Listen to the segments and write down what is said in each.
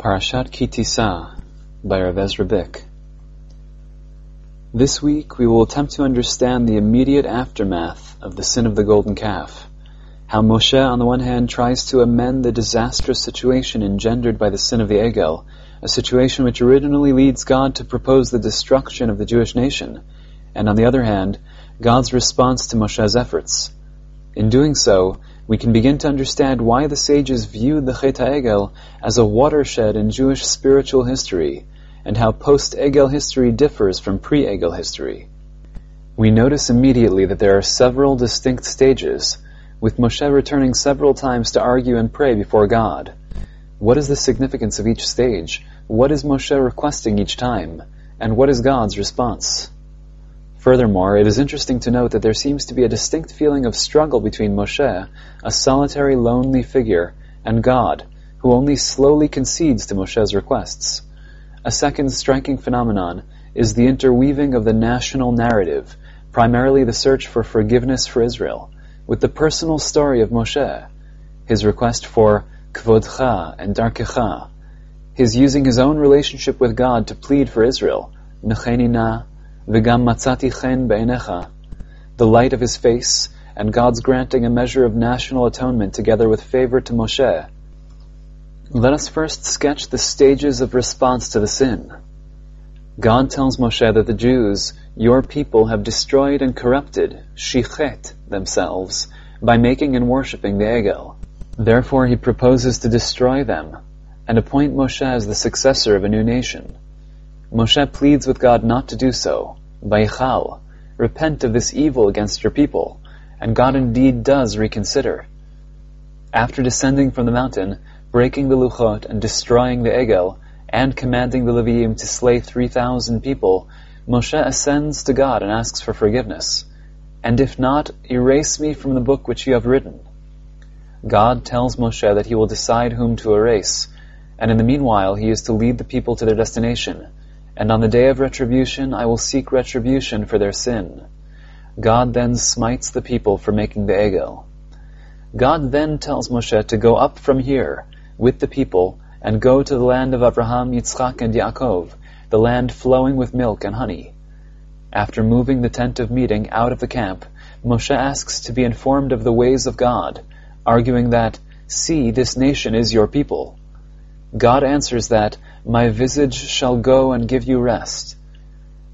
Parashat Ki Tisa by Rav Ezra. This week we will attempt to understand the immediate aftermath of the sin of the golden calf. How Moshe, on the one hand, tries to amend the disastrous situation engendered by the sin of the Egel, a situation which originally leads God to propose the destruction of the Jewish nation, and on the other hand, God's response to Moshe's efforts. In doing so, we can begin to understand why the sages viewed the Chet Egel as a watershed in Jewish spiritual history, and how post-Egel history differs from pre-Egel history. We notice immediately that there are several distinct stages, with Moshe returning several times to argue and pray before God. What is the significance of each stage? What is Moshe requesting each time? And what is God's response? Furthermore, it is interesting to note that there seems to be a distinct feeling of struggle between Moshe, a solitary, lonely figure, and God, who only slowly concedes to Moshe's requests. A second striking phenomenon is the interweaving of the national narrative, primarily the search for forgiveness for Israel, with the personal story of Moshe, his request for kvodcha and darkecha, his using his own relationship with God to plead for Israel, mechenina, V'gam matzati chen be'enecha, the light of his face, and God's granting a measure of national atonement together with favor to Moshe. Let us first sketch the stages of response to the sin. God tells Moshe that the Jews, your people, have destroyed and corrupted, shichet, themselves, by making and worshipping the Egel. Therefore he proposes to destroy them, and appoint Moshe as the successor of a new nation. Moshe pleads with God not to do so, Vaychal, repent of this evil against your people, and God indeed does reconsider. After descending from the mountain, breaking the Luchot and destroying the Egel, and commanding the Leviim to slay 3,000 people, Moshe ascends to God and asks for forgiveness. And if not, erase me from the book which you have written. God tells Moshe that he will decide whom to erase, and in the meanwhile he is to lead the people to their destination, and on the day of retribution I will seek retribution for their sin. God then smites the people for making the Egel. God then tells Moshe to go up from here with the people and go to the land of Abraham, Yitzchak, and Yaakov, the land flowing with milk and honey. After moving the tent of meeting out of the camp, Moshe asks to be informed of the ways of God, arguing that, See, this nation is your people. God answers that, My visage shall go and give you rest.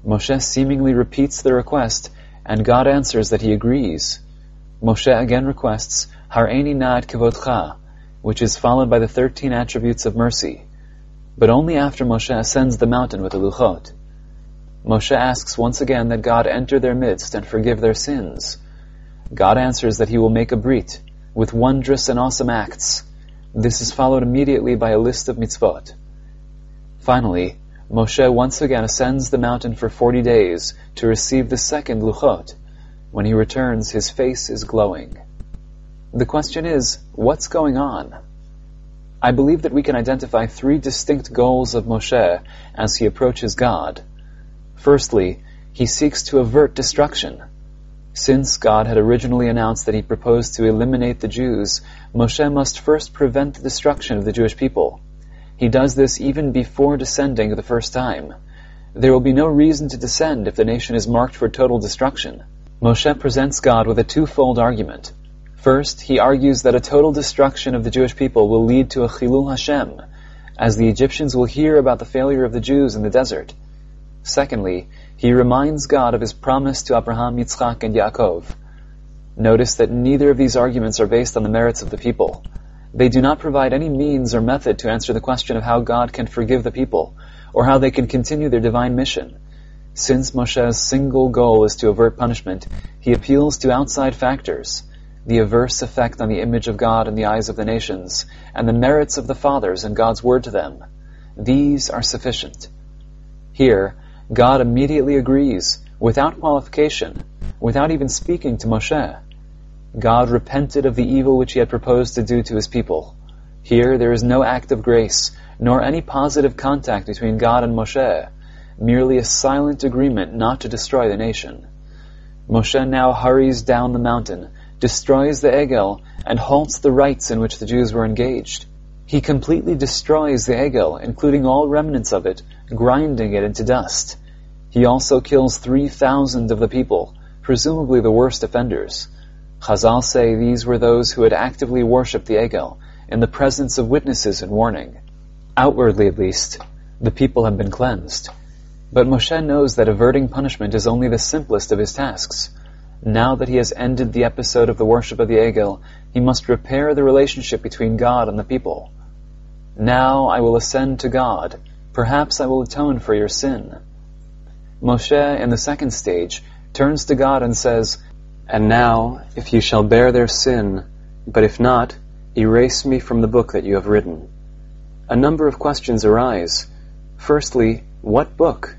Moshe seemingly repeats the request, and God answers that he agrees. Moshe again requests, Har'eni na'at kivodcha, which is followed by the thirteen attributes of mercy, but only after Moshe ascends the mountain with the Luchot. Moshe asks once again that God enter their midst and forgive their sins. God answers that he will make a brit, with wondrous and awesome acts, this is followed immediately by a list of mitzvot. Finally, Moshe once again ascends the mountain for forty days to receive the second luchot. When he returns, his face is glowing. The question is, what's going on? I believe that we can identify three distinct goals of Moshe as he approaches God. Firstly, he seeks to avert destruction. Since God had originally announced that he proposed to eliminate the Jews, Moshe must first prevent the destruction of the Jewish people. He does this even before descending the first time. There will be no reason to descend if the nation is marked for total destruction. Moshe presents God with a twofold argument. First, he argues that a total destruction of the Jewish people will lead to a chilul Hashem, as the Egyptians will hear about the failure of the Jews in the desert. Secondly, he reminds God of his promise to Abraham, Yitzchak, and Yaakov. Notice that neither of these arguments are based on the merits of the people. They do not provide any means or method to answer the question of how God can forgive the people, or how they can continue their divine mission. Since Moshe's single goal is to avert punishment, he appeals to outside factors, the averse effect on the image of God in the eyes of the nations, and the merits of the fathers and God's word to them. These are sufficient. Here, God immediately agrees, without qualification, without even speaking to Moshe. God repented of the evil which he had proposed to do to his people. Here there is no act of grace, nor any positive contact between God and Moshe, merely a silent agreement not to destroy the nation. Moshe now hurries down the mountain, destroys the Egel, and halts the rites in which the Jews were engaged. He completely destroys the Egel, including all remnants of it, grinding it into dust. He also kills 3,000 of the people, presumably the worst offenders. Chazal say these were those who had actively worshipped the Egel, in the presence of witnesses and warning. Outwardly at least, the people have been cleansed. But Moshe knows that averting punishment is only the simplest of his tasks. Now that he has ended the episode of the worship of the Egel, he must repair the relationship between God and the people. Now I will ascend to God. Perhaps I will atone for your sin. Moshe, in the second stage, turns to God and says, And now, if you shall bear their sin, but if not, erase me from the book that you have written. A number of questions arise. Firstly, what book?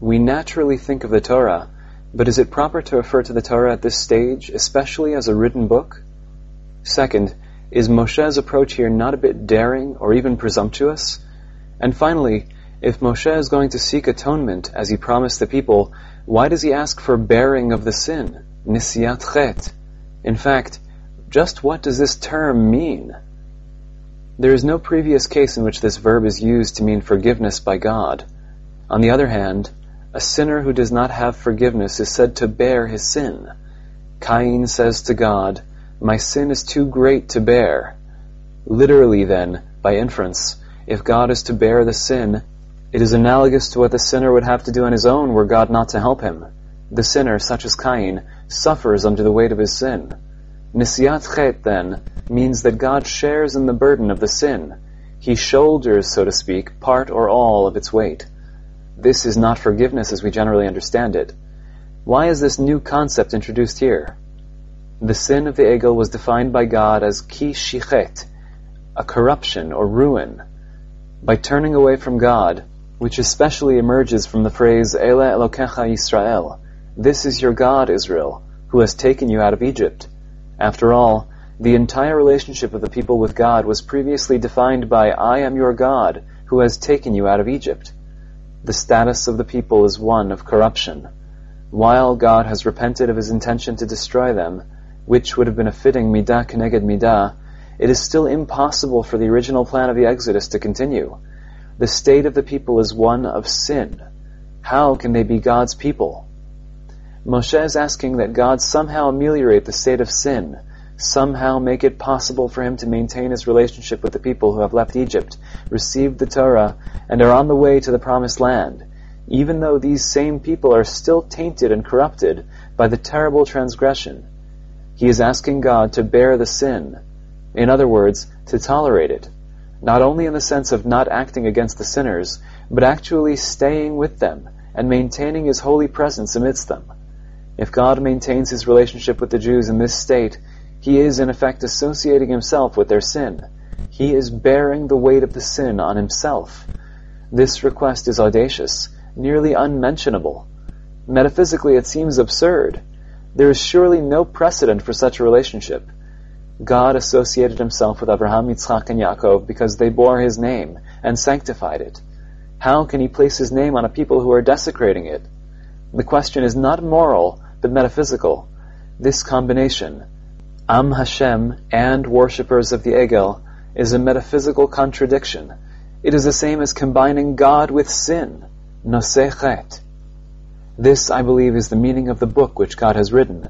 We naturally think of the Torah, but is it proper to refer to the Torah at this stage, especially as a written book? Second, is Moshe's approach here not a bit daring or even presumptuous? And finally, if Moshe is going to seek atonement as he promised the people, why does he ask for bearing of the sin? Nisiat chet. In fact, just what does this term mean? There is no previous case in which this verb is used to mean forgiveness by God. On the other hand, a sinner who does not have forgiveness is said to bear his sin. Cain says to God, My sin is too great to bear. Literally, then, by inference, if God is to bear the sin, it is analogous to what the sinner would have to do on his own were God not to help him. The sinner, such as Cain, suffers under the weight of his sin. Nisiat chet, then, means that God shares in the burden of the sin. He shoulders, so to speak, part or all of its weight. This is not forgiveness as we generally understand it. Why is this new concept introduced here? The sin of the Egel was defined by God as ki shichet, a corruption or ruin. By turning away from God, which especially emerges from the phrase Ele Elokecha Yisrael, this is your God, Israel, who has taken you out of Egypt. After all, the entire relationship of the people with God was previously defined by I am your God, who has taken you out of Egypt the status of the people is one of corruption. While God has repented of his intention to destroy them, which would have been a fitting midah keneged midah, it is still impossible for the original plan of the Exodus to continue. The state of the people is one of sin. How can they be God's people? Moshe is asking that God somehow ameliorate the state of sin, somehow make it possible for him to maintain his relationship with the people who have left Egypt, received the Torah, and are on the way to the promised land, even though these same people are still tainted and corrupted by the terrible transgression. He is asking God to bear the sin, in other words, to tolerate it, not only in the sense of not acting against the sinners, but actually staying with them and maintaining his holy presence amidst them. If God maintains his relationship with the Jews in this state, he is in effect associating himself with their sin. He is bearing the weight of the sin on himself. This request is audacious, nearly unmentionable. Metaphysically, it seems absurd. There is surely no precedent for such a relationship. God associated himself with Abraham, Yitzchak, and Yaakov because they bore his name and sanctified it. How can he place his name on a people who are desecrating it? The question is not moral, but metaphysical. This combination, Am Hashem and worshippers of the Egel is a metaphysical contradiction. It is the same as combining God with sin, nose chet. This, I believe, is the meaning of the book which God has written.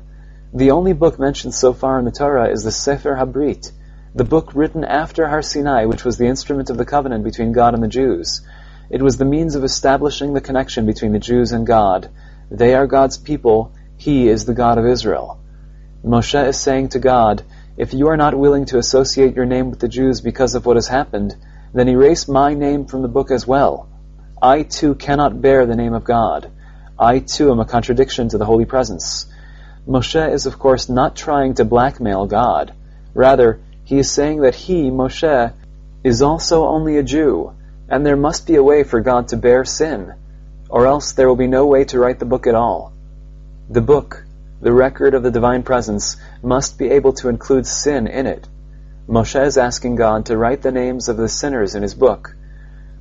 The only book mentioned so far in the Torah is the Sefer Habrit, the book written after Har Sinai, which was the instrument of the covenant between God and the Jews. It was the means of establishing the connection between the Jews and God. They are God's people, He is the God of Israel. Moshe is saying to God, if you are not willing to associate your name with the Jews because of what has happened, then erase my name from the book as well. I too cannot bear the name of God. I too am a contradiction to the Holy Presence. Moshe is of course not trying to blackmail God. Rather, he is saying that he, Moshe, is also only a Jew, and there must be a way for God to bear sin, or else there will be no way to write the book at all. The book, the record of the divine presence must be able to include sin in it. Moshe is asking God to write the names of the sinners in his book.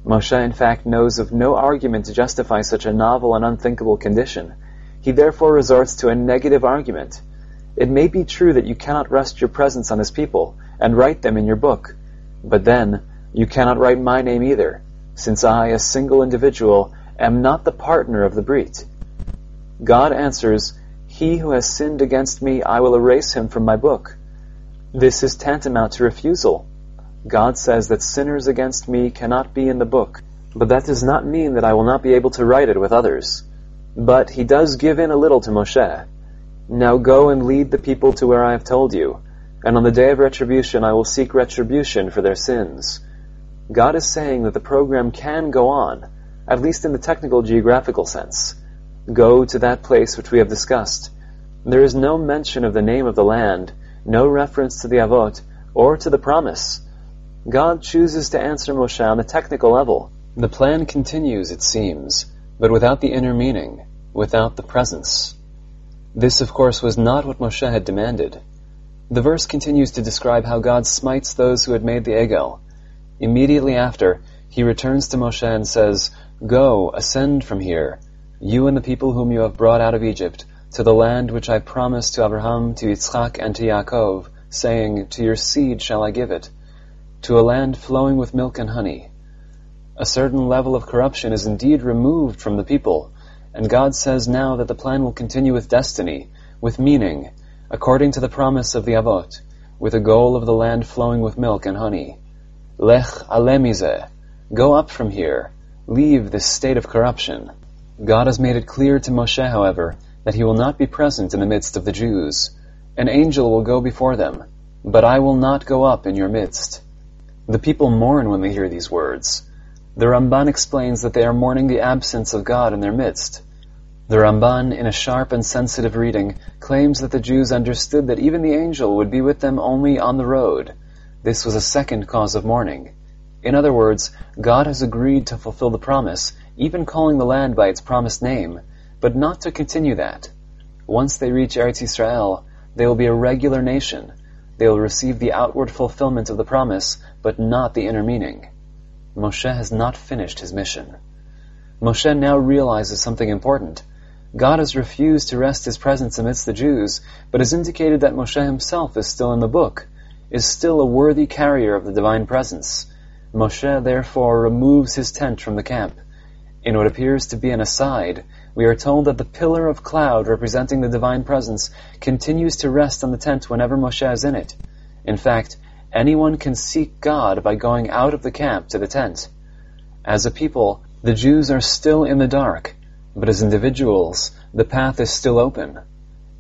Moshe, in fact, knows of no argument to justify such a novel and unthinkable condition. He therefore resorts to a negative argument. It may be true that you cannot rest your presence on his people and write them in your book, but then You cannot write my name either, since I, a single individual, am not the partner of the Brit. God answers, He who has sinned against me, I will erase him from my book. This is tantamount to refusal. God says that sinners against me cannot be in the book, but that does not mean that I will not be able to write it with others. But he does give in a little to Moshe. Now go and lead the people to where I have told you, and on the day of retribution I will seek retribution for their sins. God is saying that the program can go on, at least in the technical geographical sense. Go to that place which we have discussed. There is no mention of the name of the land, no reference to the Avot, or to the promise. God chooses to answer Moshe on the technical level. The plan continues, it seems, but without the inner meaning, without the presence. This, of course, was not what Moshe had demanded. The verse continues to describe how God smites those who had made the Egel. Immediately after, he returns to Moshe and says, Go, ascend from here, you and the people whom you have brought out of Egypt, to the land which I promised to Abraham, to Yitzchak, and to Yaakov, saying, To your seed shall I give it, to a land flowing with milk and honey. A certain level of corruption is indeed removed from the people, and God says now that the plan will continue with destiny, with meaning, according to the promise of the Avot, with a goal of the land flowing with milk and honey. Lech aleh mizeh, go up from here, leave this state of corruption. God has made it clear to Moshe, however, that he will not be present in the midst of the Jews. An angel will go before them, but I will not go up in your midst. The people mourn when they hear these words. The Ramban explains that they are mourning the absence of God in their midst. The Ramban, in a sharp and sensitive reading, claims that the Jews understood that even the angel would be with them only on the road. This was a second cause of mourning. In other words, God has agreed to fulfill the promise, even calling the land by its promised name, but not to continue that. Once they reach Eretz Israel, they will be a regular nation. They will receive the outward fulfillment of the promise, but not the inner meaning. Moshe has not finished his mission. Moshe now realizes something important. God has refused to rest his presence amidst the Jews, but has indicated that Moshe himself is still in the book, is still a worthy carrier of the divine presence. Moshe therefore removes his tent from the camp. In what appears to be an aside, we are told that the pillar of cloud representing the divine presence continues to rest on the tent whenever Moshe is in it. In fact, Anyone can seek God by going out of the camp to the tent. As a people, the Jews are still in the dark, but as individuals, the path is still open.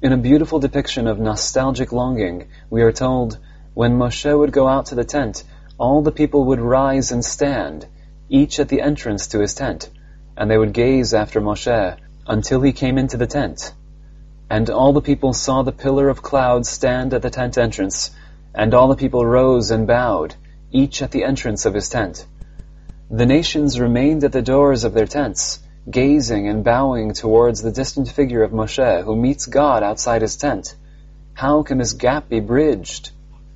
In a beautiful depiction of nostalgic longing, we are told, when Moshe would go out to the tent, all the people would rise and stand, each at the entrance to his tent, and they would gaze after Moshe until he came into the tent. And all the people saw the pillar of cloud stand at the tent entrance, and all the people rose and bowed, each at the entrance of his tent. The nations remained at the doors of their tents, gazing and bowing towards the distant figure of Moshe, who meets God outside his tent. How can this gap be bridged?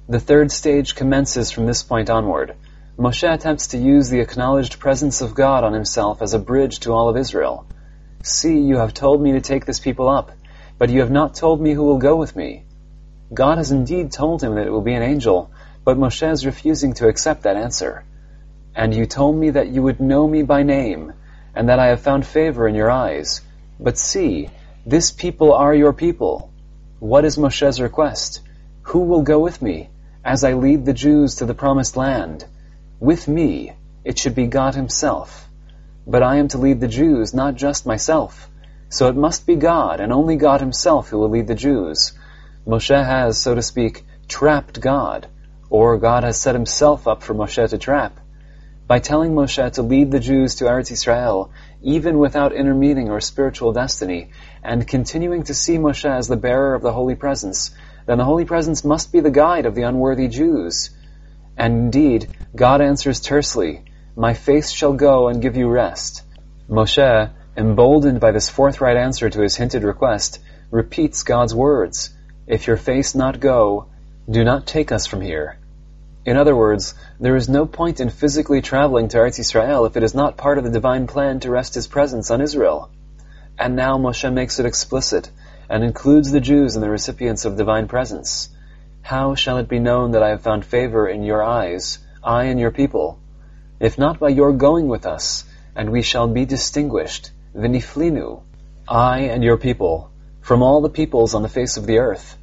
The third stage commences from this point onward. Moshe attempts to use the acknowledged presence of God on himself as a bridge to all of Israel. See, you have told me to take this people up, but you have not told me who will go with me. God has indeed told him that it will be an angel, but Moshe is refusing to accept that answer. And you told me that you would know me by name, and that I have found favor in your eyes. But see, this people are your people. What is Moshe's request? Who will go with me, as I lead the Jews to the promised land? With me, it should be God himself. But I am to lead the Jews, not just myself. So it must be God, and only God himself, who will lead the Jews. Moshe has, so to speak, trapped God, or God has set himself up for Moshe to trap. By telling Moshe to lead the Jews to Eretz Israel, even without inner meaning or spiritual destiny, and continuing to see Moshe as the bearer of the Holy Presence, then the Holy Presence must be the guide of the unworthy Jews. And indeed, God answers tersely, My face shall go and give you rest. Moshe, emboldened by this forthright answer to his hinted request, repeats God's words. If your face not go, do not take us from here. In other words, there is no point in physically traveling to Eretz Israel if it is not part of the divine plan to rest his presence on Israel. And now Moshe makes it explicit and includes the Jews in the recipients of divine presence. How shall it be known that I have found favor in your eyes, I and your people? if not by your going with us, and we shall be distinguished, v'niflinu, I and your people, from all the peoples on the face of the earth.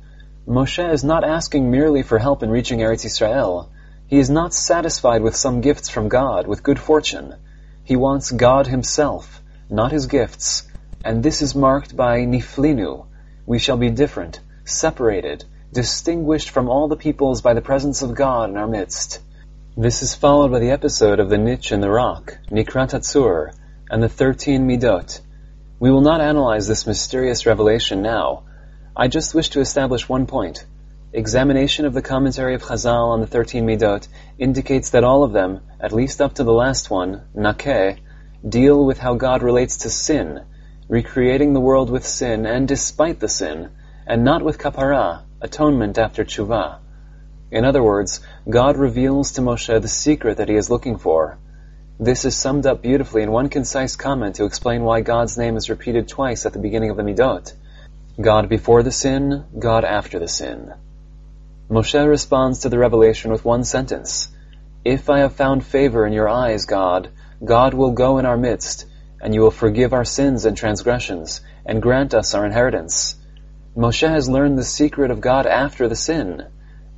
Moshe is not asking merely for help in reaching Eretz Israel. He is not satisfied with some gifts from God, with good fortune. He wants God himself, not his gifts, and this is marked by niflinu. We shall be different, separated, distinguished from all the peoples by the presence of God in our midst. This is followed by the episode of the niche in the rock, Nikrat Hatzur, and the thirteen midot. We will not analyze this mysterious revelation now. I just wish to establish one point. Examination of the commentary of Chazal on the thirteen midot indicates that all of them, at least up to the last one, Nakeh, deal with how God relates to sin, recreating the world with sin and despite the sin, and not with kapara, atonement after tshuva. In other words, God reveals to Moshe the secret that he is looking for. This is summed up beautifully in one concise comment to explain why God's name is repeated twice at the beginning of the Midot. God before the sin, God after the sin. Moshe responds to the revelation with one sentence. If I have found favor in your eyes, God, God will go in our midst, and you will forgive our sins and transgressions, and grant us our inheritance. Moshe has learned the secret of God after the sin.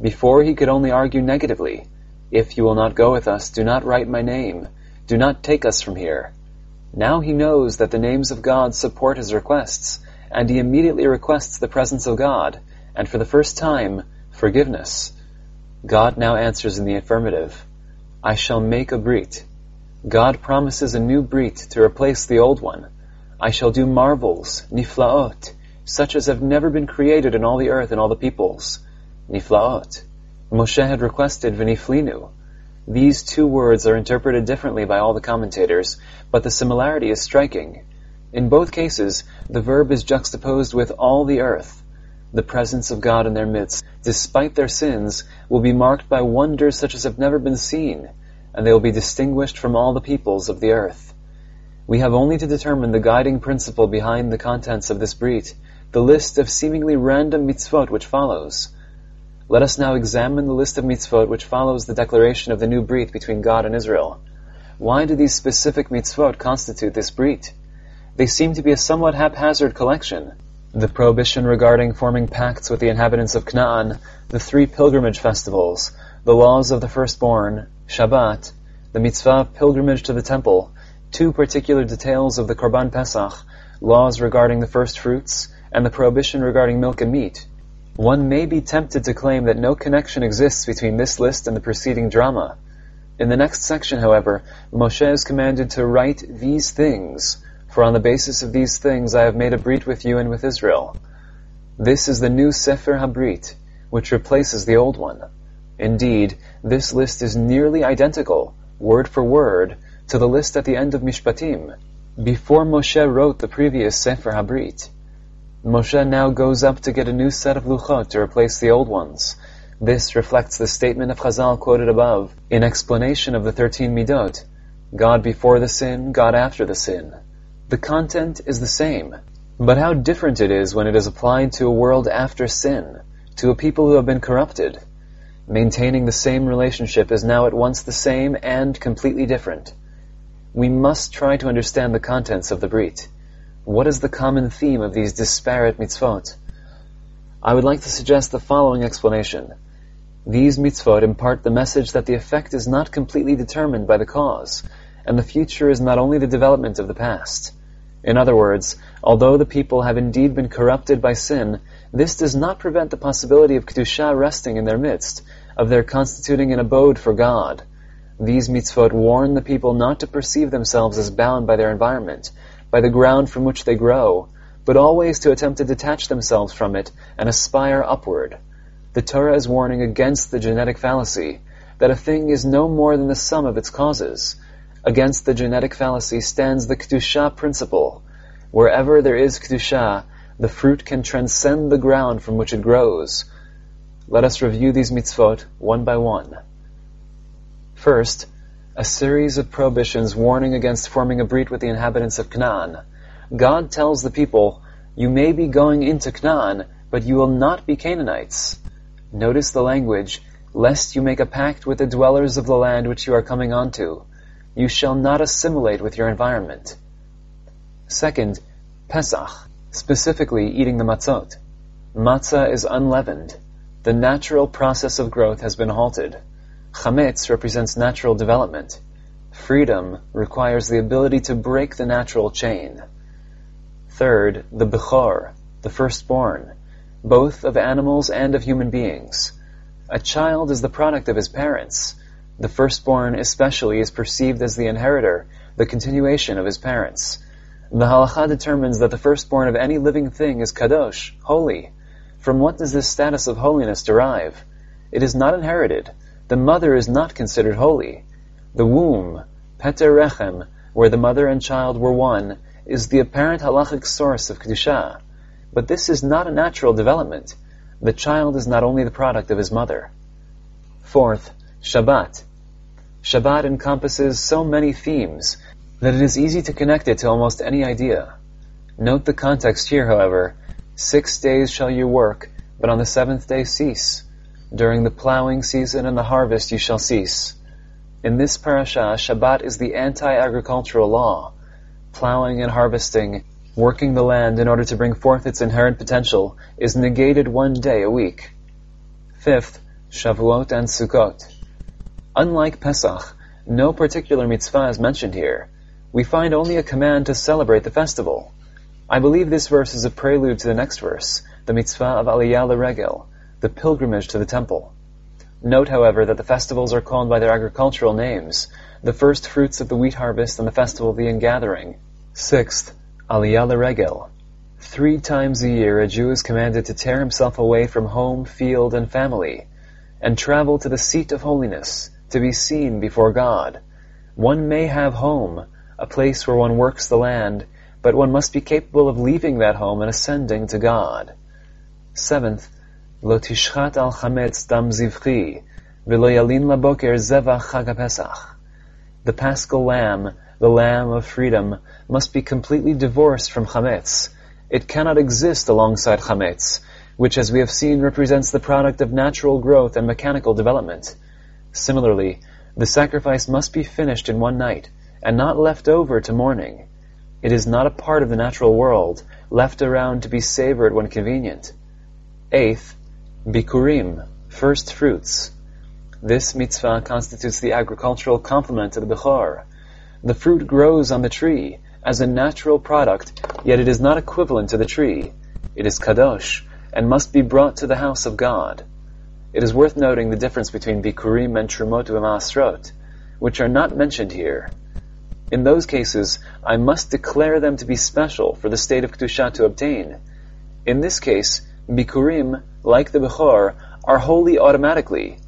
Before he could only argue negatively. If you will not go with us, do not write my name. Do not take us from here. Now he knows that the names of God support his requests, and he immediately requests the presence of God, and for the first time, forgiveness. God now answers in the affirmative. I shall make a brit. God promises a new brit to replace the old one. I shall do marvels, niflaot, such as have never been created in all the earth and all the peoples. Niflaot. Moshe had requested v'niflinu. These two words are interpreted differently by all the commentators, but the similarity is striking. In both cases, the verb is juxtaposed with all the earth. The presence of God in their midst, despite their sins, will be marked by wonders such as have never been seen, and they will be distinguished from all the peoples of the earth. We have only to determine the guiding principle behind the contents of this brit, the list of seemingly random mitzvot which follows. Let us now examine the list of mitzvot which follows the declaration of the new brit between God and Israel. Why do these specific mitzvot constitute this brit? They seem to be a somewhat haphazard collection. The prohibition regarding forming pacts with the inhabitants of Canaan, the three pilgrimage festivals, the laws of the firstborn, Shabbat, the mitzvah of pilgrimage to the temple, two particular details of the Korban Pesach, laws regarding the first fruits, and the prohibition regarding milk and meat. One may be tempted to claim that no connection exists between this list and the preceding drama. In the next section, however, Moshe is commanded to write these things, for on the basis of these things I have made a brit with you and with Israel. This is the new Sefer Habrit, which replaces the old one. Indeed, this list is nearly identical, word for word, to the list at the end of Mishpatim, before Moshe wrote the previous Sefer Habrit. Moshe now goes up to get a new set of luchot to replace the old ones. This reflects the statement of Chazal quoted above, in explanation of the thirteen midot. God before the sin, God after the sin. The content is the same, but how different it is when it is applied to a world after sin, to a people who have been corrupted. Maintaining the same relationship is now at once the same and completely different. We must try to understand the contents of the Brit. What is the common theme of these disparate mitzvot? I would like to suggest the following explanation. These mitzvot impart the message that the effect is not completely determined by the cause, and the future is not only the development of the past. In other words, although the people have indeed been corrupted by sin, this does not prevent the possibility of Kedusha resting in their midst, of their constituting an abode for God. These mitzvot warn the people not to perceive themselves as bound by their environment, by the ground from which they grow, but always to attempt to detach themselves from it and aspire upward. The Torah is warning against the genetic fallacy, that a thing is no more than the sum of its causes. Against the genetic fallacy stands the Kedusha principle. Wherever there is Kedusha, the fruit can transcend the ground from which it grows. Let us review these mitzvot one by one. First, a series of prohibitions warning against forming a brit with the inhabitants of Canaan. God tells the people, You may be going into Canaan, but you will not be Canaanites. Notice the language, lest you make a pact with the dwellers of the land which you are coming onto. You shall not assimilate with your environment. Second, Pesach, specifically eating the matzot. Matzah is unleavened. The natural process of growth has been halted. Chametz represents natural development. Freedom requires the ability to break the natural chain. Third, the Bechor, the firstborn, both of animals and of human beings. A child is the product of his parents. The firstborn especially is perceived as the inheritor, the continuation of his parents. The halacha determines that the firstborn of any living thing is kadosh, holy. From what does this status of holiness derive? It is not inherited. The mother is not considered holy. The womb, Peter Rechem, where the mother and child were one, is the apparent halachic source of Kedusha. But this is not a natural development. The child is not only the product of his mother. Fourth, Shabbat. Shabbat encompasses so many themes that it is easy to connect it to almost any idea. Note the context here, however. Six days shall you work, but on the seventh day cease. During the plowing season and the harvest you shall cease. In this parasha, Shabbat is the anti-agricultural law. Plowing and harvesting, working the land in order to bring forth its inherent potential, is negated one day a week. Fifth, Shavuot and Sukkot. Unlike Pesach, no particular mitzvah is mentioned here. We find only a command to celebrate the festival. I believe this verse is a prelude to the next verse, the mitzvah of Aliyah Regel, the pilgrimage to the temple. Note, however, that the festivals are called by their agricultural names, the first fruits of the wheat harvest and the festival of the ingathering. Sixth, Aliyah Regel. Three times a year a Jew is commanded to tear himself away from home, field, and family, and travel to the seat of holiness, to be seen before God. One may have home, a place where one works the land, but one must be capable of leaving that home and ascending to God. Seventh, V'lo yalin laboker zevach chag pesach. The paschal lamb, the lamb of freedom, must be completely divorced from chametz. It cannot exist alongside chametz, which as we have seen represents the product of natural growth and mechanical development. Similarly, the sacrifice must be finished in one night, and not left over to morning. It is not a part of the natural world, left around to be savored when convenient. Eighth, Bikurim, first fruits. This mitzvah constitutes the agricultural complement to the Bechor. The fruit grows on the tree as a natural product, yet it is not equivalent to the tree. It is kadosh and must be brought to the house of God. It is worth noting the difference between Bikurim and Trumot V'Maasrot, which are not mentioned here. In those cases, I must declare them to be special for the state of Kedusha to obtain. In this case, Bikurim like the Bechor, are holy automatically,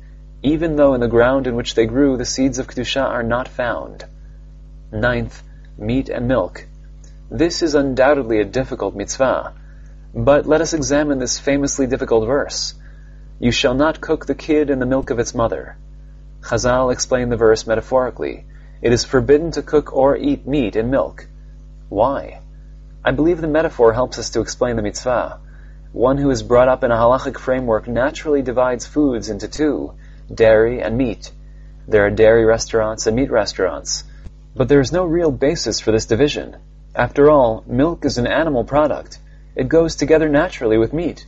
even though in the ground in which they grew the seeds of Kedusha are not found. Ninth, meat and milk. This is undoubtedly a difficult mitzvah, but let us examine this famously difficult verse. You shall not cook the kid in the milk of its mother. Chazal explained the verse metaphorically. It is forbidden to cook or eat meat in milk. Why? I believe the metaphor helps us to explain the mitzvah. One who is brought up in a halachic framework naturally divides foods into two, dairy and meat. There are dairy restaurants and meat restaurants. But there is no real basis for this division. After all, milk is an animal product. It goes together naturally with meat.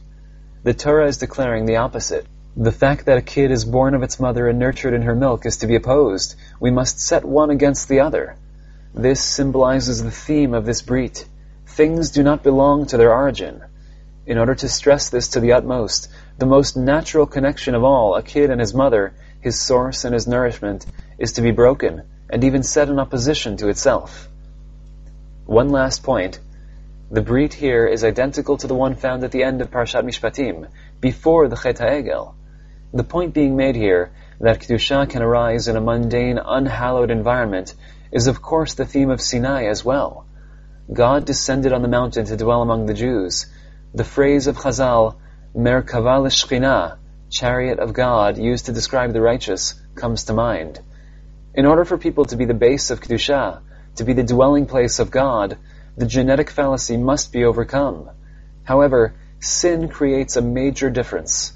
The Torah is declaring the opposite. The fact that a kid is born of its mother and nurtured in her milk is to be opposed. We must set one against the other. This symbolizes the theme of this brit. Things do not belong to their origin. In order to stress this to the utmost, the most natural connection of all, a kid and his mother, his source and his nourishment, is to be broken and even set in opposition to itself. One last point. The brit here is identical to the one found at the end of Parshat Mishpatim, before the Chet HaEgel. The point being made here, that Kedusha can arise in a mundane, unhallowed environment, is of course the theme of Sinai as well. God descended on the mountain to dwell among the Jews, the phrase of Chazal, Merkava l'shchina, chariot of God, used to describe the righteous, comes to mind. In order for people to be the base of Kedusha, to be the dwelling place of God, the genetic fallacy must be overcome. However, sin creates a major difference.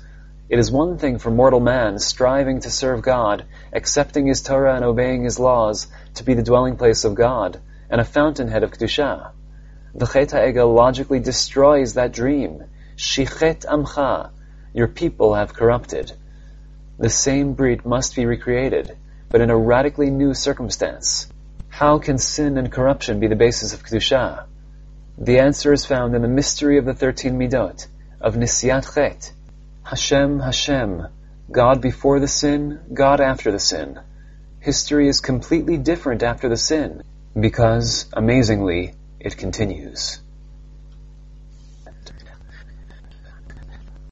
It is one thing for mortal man, striving to serve God, accepting his Torah and obeying his laws, to be the dwelling place of God, and a fountainhead of Kedusha. The Chet HaEgel logically destroys that dream. Shichet Amcha, your people have corrupted. The same brit must be recreated, but in a radically new circumstance. How can sin and corruption be the basis of Kedusha? The answer is found in the mystery of the thirteen Midot, of Nisiat Chet, Hashem, Hashem, God before the sin, God after the sin. History is completely different after the sin, because, amazingly, it continues.